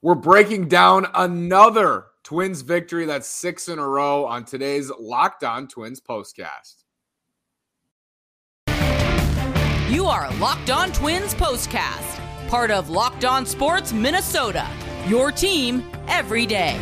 We're breaking down another Twins victory. That's six in a row on today's Locked On Twins postcast. You are Locked On Twins postcast, part of Locked On Sports Minnesota. Your team every day.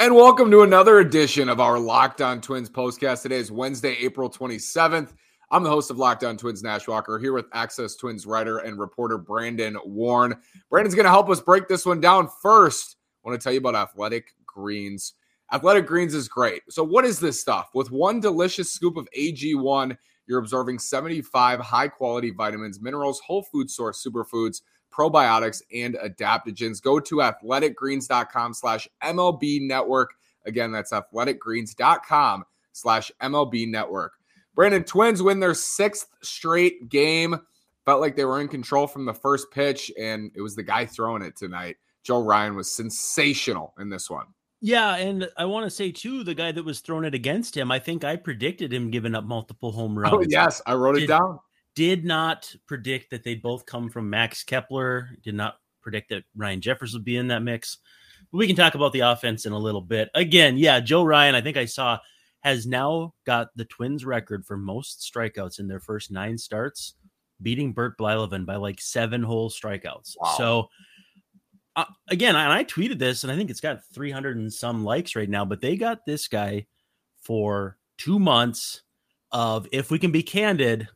And welcome to another edition of our Locked On Twins postcast. Today is Wednesday, April 27th. I'm the host of Locked On Twins, Nash Walker, here with Access Twins writer and reporter Brandon Warne. Brandon's going to help us break this one down. First, I want to tell you about Athletic Greens. Athletic Greens is great. So, what is this stuff? With one delicious scoop of AG1, you're absorbing 75 high quality vitamins, minerals, whole food source superfoods probiotics, and adaptogens. Go to athleticgreens.com slash MLB network. Again, that's athleticgreens.com slash MLB network. Brandon Twins win their sixth straight game. Felt like they were in control from the first pitch, and it was the guy throwing it tonight. Joe Ryan was sensational in this one. Yeah, and I want to say too, the guy that was throwing it against him, I think I predicted him giving up multiple home oh, runs. Oh yes, I wrote it Did, down did not predict that they'd both come from Max Kepler. Did not predict that Ryan Jeffers would be in that mix. But we can talk about the offense in a little bit. Again, yeah, Joe Ryan, I think I saw, has now got the Twins record for most strikeouts in their first nine starts, beating Bert Blyleven by like seven whole strikeouts. Wow. So, uh, again, and I tweeted this, and I think it's got 300 and some likes right now, but they got this guy for two months of, if we can be candid,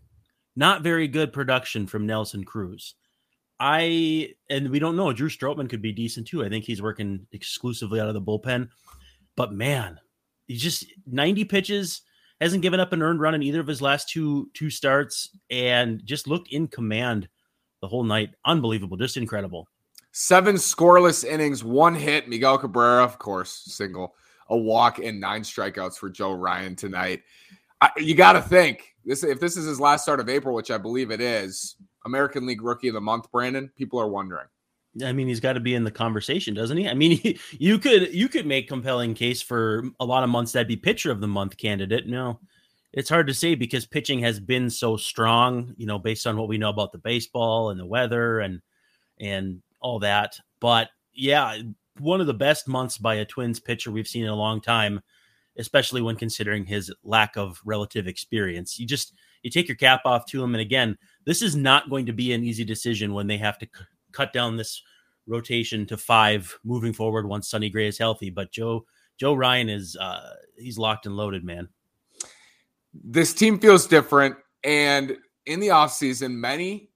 not very good production from Nelson Cruz. I and we don't know. Drew Strotman could be decent too. I think he's working exclusively out of the bullpen. But man, he's just 90 pitches, hasn't given up an earned run in either of his last two two starts, and just looked in command the whole night. Unbelievable, just incredible. Seven scoreless innings, one hit. Miguel Cabrera, of course, single, a walk, and nine strikeouts for Joe Ryan tonight. I, you got to think this if this is his last start of April, which I believe it is, American League Rookie of the Month, Brandon. People are wondering. I mean, he's got to be in the conversation, doesn't he? I mean, you could you could make compelling case for a lot of months that'd be pitcher of the month candidate. No, it's hard to say because pitching has been so strong, you know, based on what we know about the baseball and the weather and and all that. But yeah, one of the best months by a Twins pitcher we've seen in a long time especially when considering his lack of relative experience. You just you take your cap off to him, and again, this is not going to be an easy decision when they have to c- cut down this rotation to five moving forward once Sonny Gray is healthy. But Joe Joe Ryan is uh, he's locked and loaded, man. This team feels different, and in the offseason, many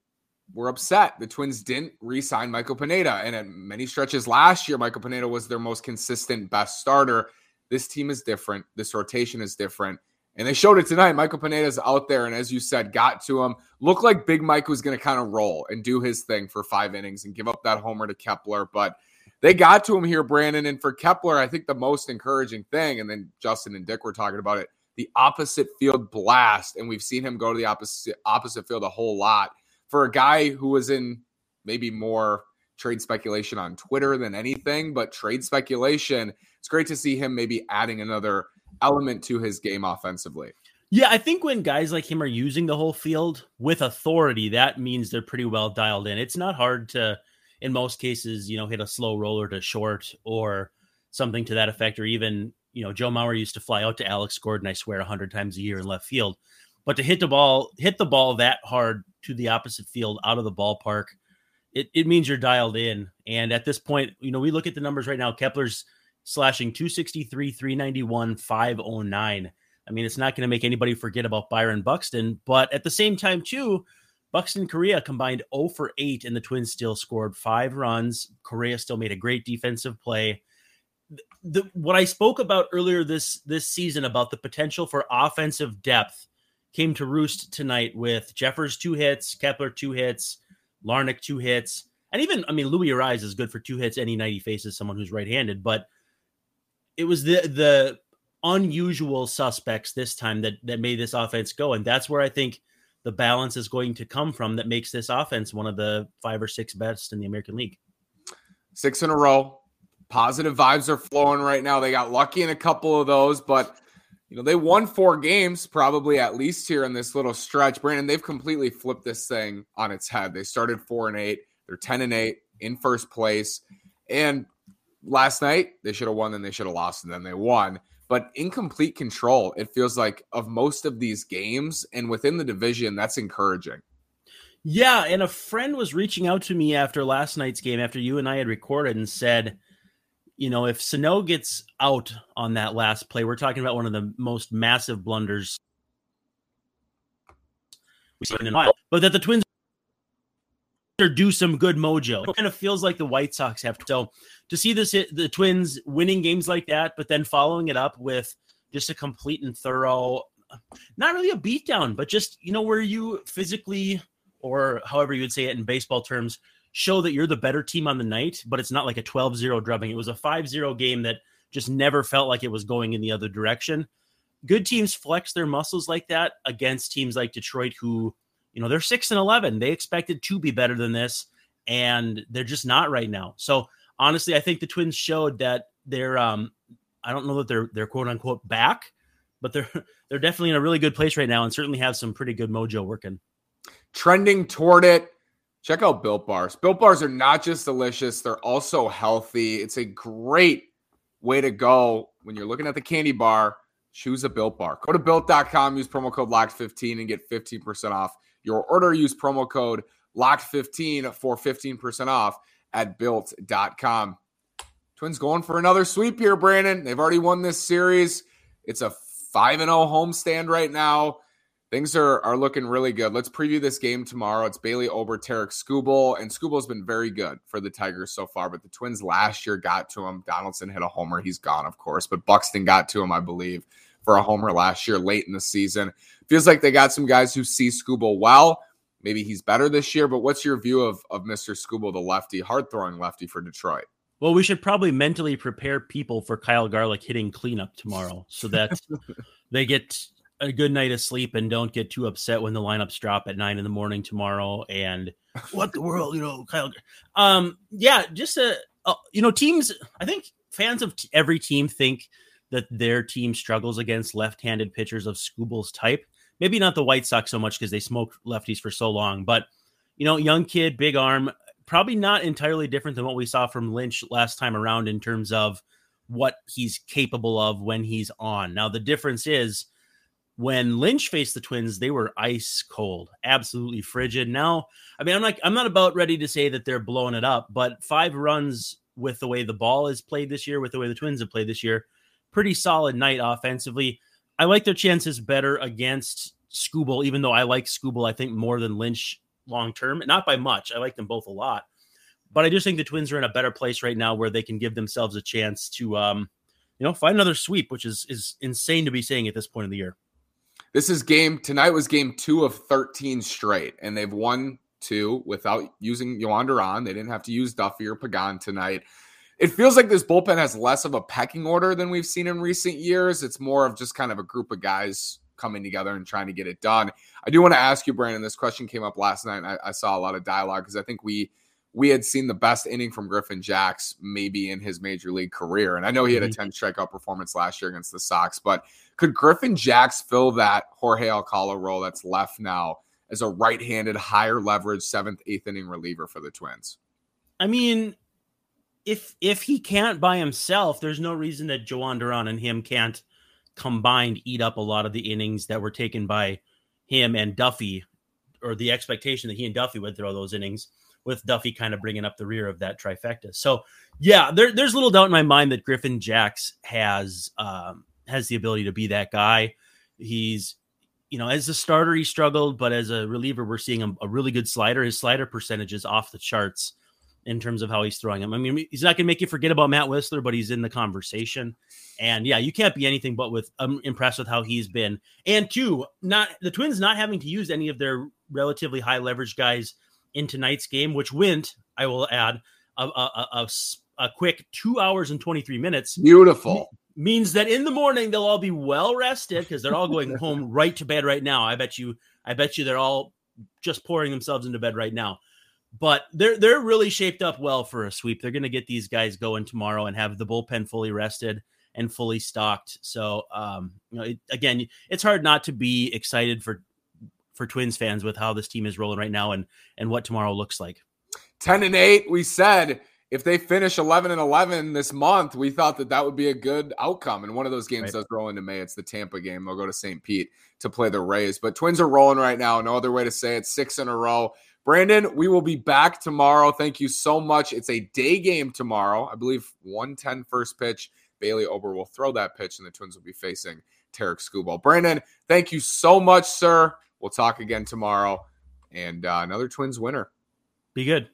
were upset. The Twins didn't re-sign Michael Pineda, and at many stretches last year, Michael Pineda was their most consistent, best starter. This team is different. This rotation is different. And they showed it tonight. Michael Pineda's out there, and as you said, got to him. Looked like Big Mike was going to kind of roll and do his thing for five innings and give up that homer to Kepler. But they got to him here, Brandon. And for Kepler, I think the most encouraging thing, and then Justin and Dick were talking about it, the opposite field blast. And we've seen him go to the opposite opposite field a whole lot. For a guy who was in maybe more trade speculation on Twitter than anything, but trade speculation it's great to see him maybe adding another element to his game offensively. Yeah, I think when guys like him are using the whole field with authority, that means they're pretty well dialed in. It's not hard to, in most cases, you know, hit a slow roller to short or something to that effect, or even, you know, Joe Mauer used to fly out to Alex Gordon, I swear, a hundred times a year in left field. But to hit the ball, hit the ball that hard to the opposite field out of the ballpark, it, it means you're dialed in. And at this point, you know, we look at the numbers right now. Kepler's slashing 263, 391, 509. I mean, it's not going to make anybody forget about Byron Buxton, but at the same time, too, Buxton Correa combined 0 for 8, and the Twins still scored five runs. Correa still made a great defensive play. The, what I spoke about earlier this this season about the potential for offensive depth came to roost tonight with Jeffers two hits, Kepler two hits, Larnach two hits, and even I mean Luis Arraez is good for two hits any night he faces someone who's right-handed, but it was the the unusual suspects this time that that made this offense go, and that's where I think the balance is going to come from. That makes this offense one of the five or six best in the American League. Six in a row. positive vibes are flowing right now. They got lucky in a couple of those, but you know, they won four games probably at least here in this little stretch. Brandon, they've completely flipped this thing on its head. They started four and eight, they're 10 and eight in first place. And last night they should have won, then they should have lost, and then they won. But in complete control, it feels like of most of these games and within the division, that's encouraging. Yeah, and a friend was reaching out to me after last night's game, after you and I had recorded, and said, you know, if Sano gets out on that last play, we're talking about one of the most massive blunders we've seen in a while. But that the Twins do some good mojo. It kind of feels like the White Sox have. So to see this, the Twins winning games like that, but then following it up with just a complete and thorough, not really a beatdown, but just you know where you physically or however you would say it in baseball terms, show that you're the better team on the night, but it's not like a 12-0 drubbing. It was a 5-0 game that just never felt like it was going in the other direction. Good teams flex their muscles like that against teams like Detroit who you know, they're 6 and 11. They expected to be better than this and they're just not right now. So, honestly, I think the Twins showed that they're um I don't know that they're they're quote unquote back, but they're they're definitely in a really good place right now and certainly have some pretty good mojo working. Trending toward it. Check out Built Bars. Built Bars are not just delicious, they're also healthy. It's a great way to go when you're looking at the candy bar. Choose a Built Bar. Go to built.com, use promo code LOCKED15 and get 15% off your order. Use promo code LOCKED15 for 15% off at built.com. Twins going for another sweep here, Brandon. They've already won this series. It's a 5 0 homestand right now. Things are, are looking really good. Let's preview this game tomorrow. It's Bailey Ober, Tarik Skubal, and Skubal's been very good for the Tigers so far. But the Twins last year got to him. Donaldson hit a homer. He's gone, of course, but Buxton got to him, I believe, for a homer last year late in the season. Feels like they got some guys who see Skubal well. Maybe he's better this year, but what's your view of, of Mr. Skubal, the lefty, hard throwing lefty for Detroit? Well, we should probably mentally prepare people for Kyle Garlick hitting cleanup tomorrow so that they get a good night of sleep and don't get too upset when the lineups drop at nine in the morning tomorrow. And what the world, you know, Kyle. Um, yeah, just a, uh, you know, teams. I think fans of t- every team think that their team struggles against left-handed pitchers of Skubal's type. Maybe not the White Sox so much because they smoked lefties for so long, but you know, young kid, big arm, probably not entirely different than what we saw from Lynch last time around in terms of what he's capable of when he's on. Now the difference is when Lynch faced the Twins, they were ice cold, absolutely frigid. Now, I mean, I'm like I'm not about ready to say that they're blowing it up, but five runs with the way the ball is played this year, with the way the Twins have played this year, pretty solid night offensively. I like their chances better against Skubal, even though I like Skubal, I think more than Lynch long term. Not by much. I like them both a lot. But I just think the Twins are in a better place right now where they can give themselves a chance to um, you know, find another sweep, which is is insane to be saying at this point of the year. This is game tonight was game two of 13 straight, and they've won two without using Jhoan Duran. They didn't have to use Duffy or Pagan tonight it feels like this bullpen has less of a pecking order than we've seen in recent years. It's more of just kind of a group of guys coming together and trying to get it done. I do want to ask you, Brandon. This question came up last night, and I, I saw a lot of dialogue because I think we we had seen the best inning from Griffin Jax maybe in his major league career, and I know he had a mm-hmm. 10 strikeout performance last year against the Sox. But could Griffin Jax fill that Jorge Alcala role that's left now as a right-handed, higher leverage seventh, eighth inning reliever for the Twins? I mean, if if he can't by himself, there's no reason that Jhoan Duran and him can't combined eat up a lot of the innings that were taken by him and Duffy, or the expectation that he and Duffy would throw those innings, with Duffy kind of bringing up the rear of that trifecta. So yeah, there, there's little doubt in my mind that Griffin Jax has um, has the ability to be that guy. He's you know, as a starter, he struggled, but as a reliever, we're seeing a, a really good slider. His slider percentage is off the charts in terms of how he's throwing him. I mean, he's not going to make you forget about Matt Wisler, but he's in the conversation. And yeah, you can't be anything but with I'm impressed with how he's been. And two, not the Twins not having to use any of their relatively high leverage guys in tonight's game, which went, I will add, a, a, a, a quick two hours and 23 minutes. Beautiful. Means that in the morning they'll all be well rested because they're all going home right to bed right now. I bet you, I bet you they're all just pouring themselves into bed right now but they're they're really shaped up well for a sweep. They're going to get these guys going tomorrow and have the bullpen fully rested and fully stocked. So, um, you know, it, again, it's hard not to be excited for for Twins fans with how this team is rolling right now and and what tomorrow looks like. 10 and 8, we said if they finish 11 and 11 this month, we thought that that would be a good outcome. And one of those games right. does roll into May. It's the Tampa game. They'll go to St. Pete to play the Rays. But Twins are rolling right now. No other way to say it. Six in a row. Brandon, we will be back tomorrow. Thank you so much. It's a day game tomorrow. I believe 110 first pitch. Bailey Ober will throw that pitch, and the Twins will be facing Tarik Skubal. Brandon, thank you so much, sir. We'll talk again tomorrow. And uh, another Twins winner. Be good.